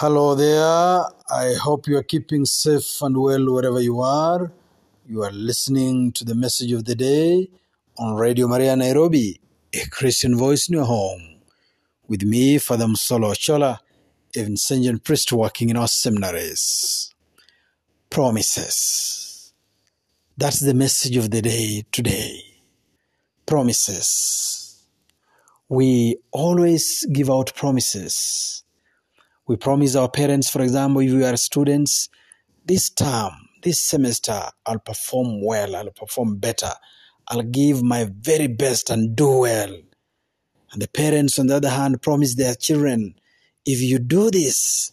Hello there. I hope you are keeping safe and well wherever you are. You are listening to the message of the day on Radio Maria Nairobi, a Christian voice in your home. With me, Father Msolo Chola, a Vincentian priest working in our seminaries. Promises. That's the message of the day today. Promises. We always give out promises. We promise our parents, for example, if we are students, this term, this semester, I'll perform well, I'll perform better, I'll give my very best and do well. And the parents, on the other hand, promise their children, if you do this,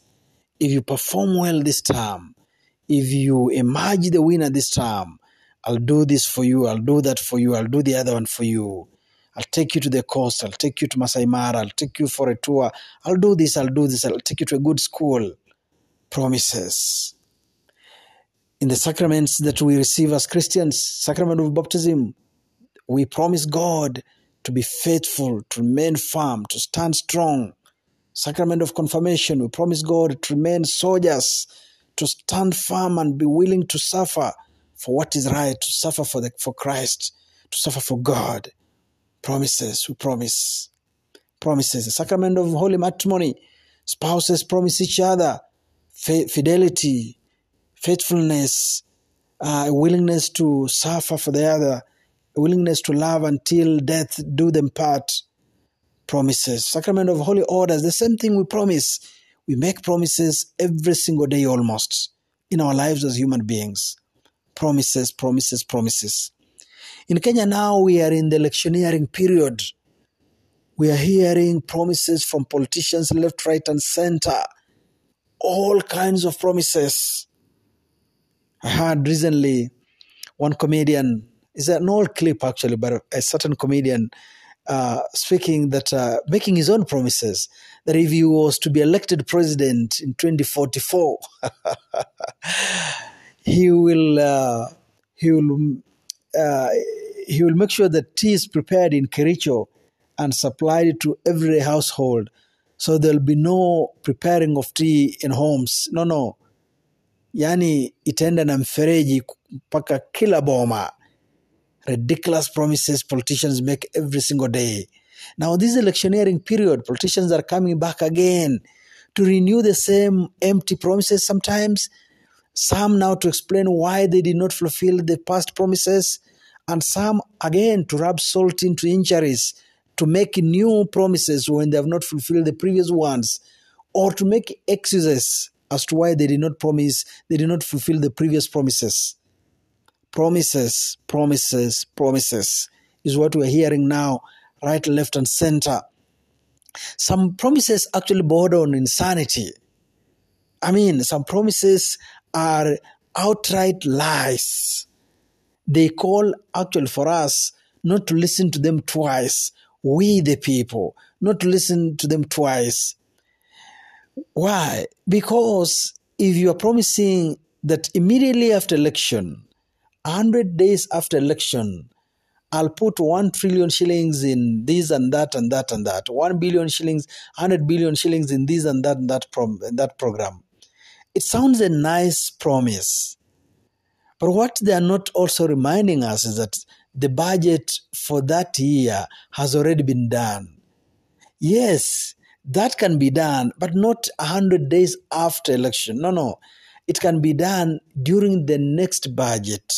if you perform well this term, if you emerge the winner this term, I'll do this for you, I'll do that for you, I'll do the other one for you. I'll take you to the coast, I'll take you to Masai Mara, I'll take you for a tour, I'll do this, I'll do this, I'll take you to a good school. Promises. In the sacraments that we receive as Christians, sacrament of baptism, we promise God to be faithful, to remain firm, to stand strong. Sacrament of confirmation, we promise God to remain soldiers, to stand firm and be willing to suffer for what is right, to suffer for, the, for Christ, to suffer for God. Promises, we promise. Promises. The sacrament of holy matrimony, spouses promise each other fidelity, faithfulness, uh, a willingness to suffer for the other, willingness to love until death do them part. Promises. Sacrament of holy orders, the same thing we promise. We make promises every single day almost in our lives as human beings. Promises, promises, promises. In Kenya now, we are in the electioneering period. We are hearing promises from politicians left, right, and center. All kinds of promises. I heard recently one comedian, is an old clip actually, but a certain comedian uh, speaking that, uh, making his own promises that if he was to be elected president in 2044, he will, uh, he will he will make sure that tea is prepared in Kericho and supplied to every household. So there'll be no preparing of tea in homes. No, no. Yani itaenda na mfereji mpaka kila boma. Ridiculous promises politicians make every single day. Now, this electioneering period, politicians are coming back again to renew the same empty promises sometimes. Some now to explain why they did not fulfill the past promises and some again to rub salt into injuries, to make new promises when they have not fulfilled the previous ones, or to make excuses as to why they did not promise, they did not fulfill the previous promises. Promises, promises, promises is what we're hearing now, right, left, and center. Some promises actually border on insanity. I mean, some promises are outright lies they call actually for us not to listen to them twice. We, the people, not to listen to them twice. Why? Because if you are promising that immediately after election, 100 days after election, I'll put 1 trillion shillings in this and that and that and that, 1 billion shillings, 100 billion shillings in this and that and that, prom- that program. It sounds a nice promise. But what they are not also reminding us is that the budget for that year has already been done. Yes, that can be done, but not 100 days after election. No, no. It can be done during the next budget.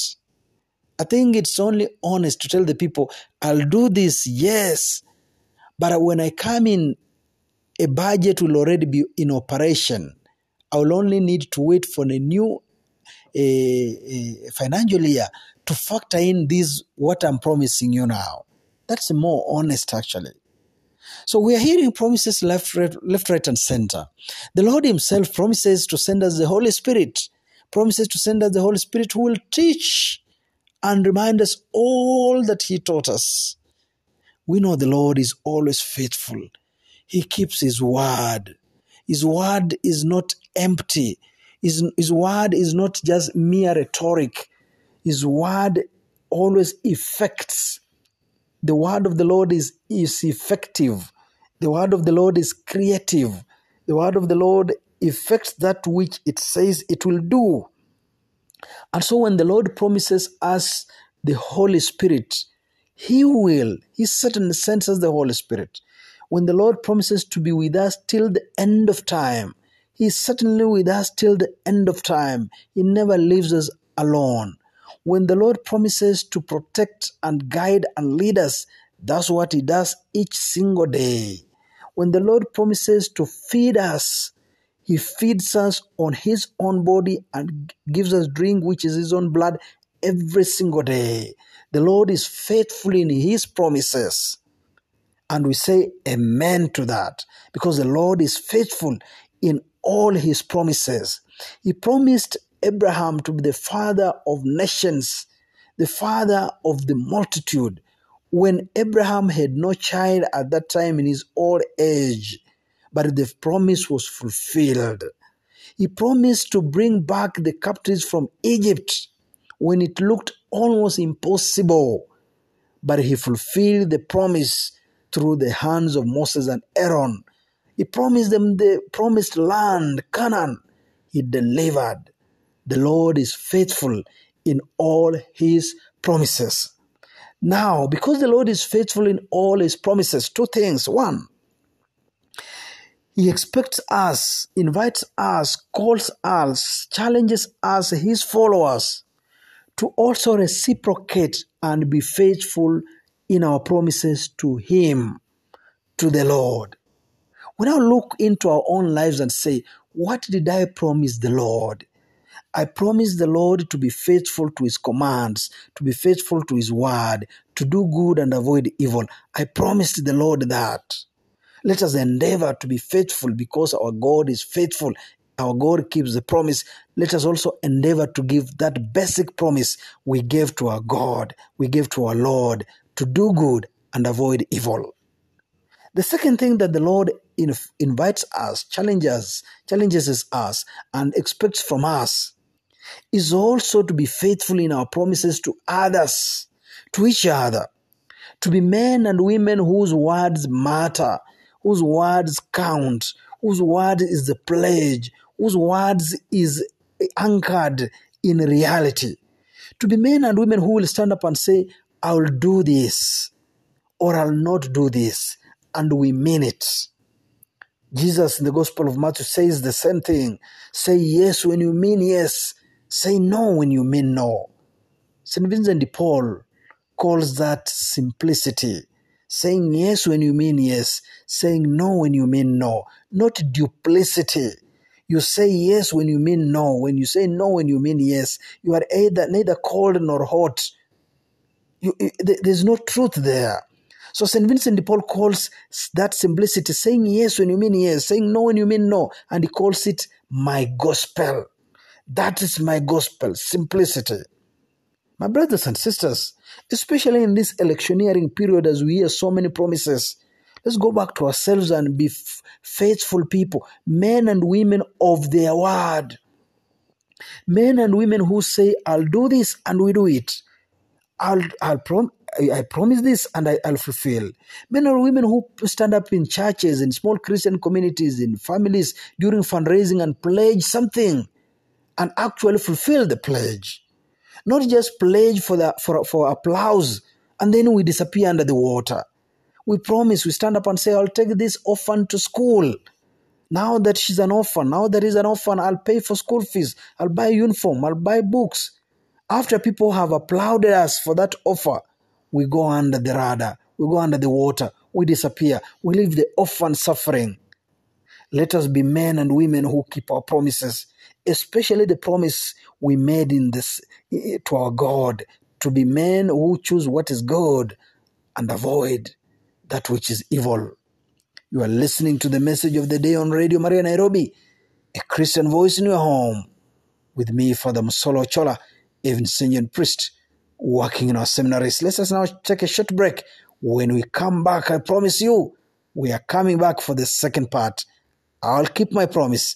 I think it's only honest to tell the people, I'll do this, yes. But when I come in, a budget will already be in operation. I will only need to wait for a new Eh, eh, a, a financial year to factor in this what I'm promising you now. That's more honest actually. So we are hearing promises left, right, left, right, and center. The Lord Himself promises to send us the Holy Spirit, promises to send us the Holy Spirit who will teach and remind us all that He taught us. We know the Lord is always faithful. He keeps His word. His word is not empty. His, his word is not just mere rhetoric. His word always effects. The word of the Lord is, is effective. The word of the Lord is creative. The word of the Lord effects that which it says it will do. And so when the Lord promises us the Holy Spirit, He will, He certainly sends us the Holy Spirit. When the Lord promises to be with us till the end of time, He is certainly with us till the end of time. He never leaves us alone. When the Lord promises to protect and guide and lead us, that's what He does each single day. When the Lord promises to feed us, He feeds us on His own body and gives us drink, which is His own blood, every single day. The Lord is faithful in His promises. And we say amen to that because the Lord is faithful in all His promises. He promised Abraham to be the father of nations, the father of the multitude. When Abraham had no child at that time in his old age, but the promise was fulfilled. He promised to bring back the captives from Egypt when it looked almost impossible, but he fulfilled the promise through the hands of Moses and Aaron. He promised them the promised land, Canaan. He delivered. The Lord is faithful in all his promises. Now, because the Lord is faithful in all his promises, two things. One, he expects us, invites us, calls us, challenges us, his followers, to also reciprocate and be faithful in our promises to him, to the Lord. We now look into our own lives and say, What did I promise the Lord? I promised the Lord to be faithful to his commands, to be faithful to his word, to do good and avoid evil. I promised the Lord that. Let us endeavor to be faithful because our God is faithful. Our God keeps the promise. Let us also endeavor to give that basic promise we gave to our God, we gave to our Lord, to do good and avoid evil. The second thing that the Lord invites us, challenges, challenges us, and expects from us is also to be faithful in our promises to others, to each other, to be men and women whose words matter, whose words count, whose word is the pledge, whose words is anchored in reality. To be men and women who will stand up and say, I'll do this or I'll not do this, and we mean it. Jesus in the Gospel of Matthew says the same thing. Say yes when you mean yes, Say no when you mean no. St. Vincent de Paul calls that simplicity. Saying yes when you mean yes, saying no when you mean no, not duplicity. You say yes when you mean no. When you say no when you mean yes, you are either neither cold nor hot. You, there's no truth there. So St. Vincent de Paul calls that simplicity saying yes when you mean yes, saying no when you mean no, and he calls it my gospel. That is my gospel, simplicity. My brothers and sisters, especially in this electioneering period as we hear so many promises, let's go back to ourselves and be faithful people, men and women of their word. Men and women who say, I'll do this and we do it. I'll, I'll prom- I promise this and I, will fulfill. Men or women who stand up in churches, in small Christian communities, in families during fundraising and pledge something and actually fulfill the pledge. Not just pledge for, the, for, for applause and then we disappear under the water. We promise, we stand up and say, I'll take this orphan to school. Now that she's an orphan, now that is an orphan, I'll pay for school fees, I'll buy uniform, I'll buy books. After people have applauded us for that offer, we go under the radar, we go under the water, we disappear, we leave the orphan suffering. Let us be men and women who keep our promises especially the promise we made in this to our God to be men who choose what is good and avoid that which is evil. You are listening to the message of the day on Radio Maria Nairobi, a Christian voice in your home, with me, Father Musolo Chola, a Vincentian priest, working in our seminaries. Let us now take a short break. When we come back, I promise you, we are coming back for the second part. I'll keep my promise.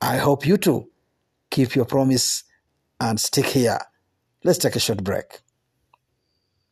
I hope you too keep your promise and stick here. Let's take a short break.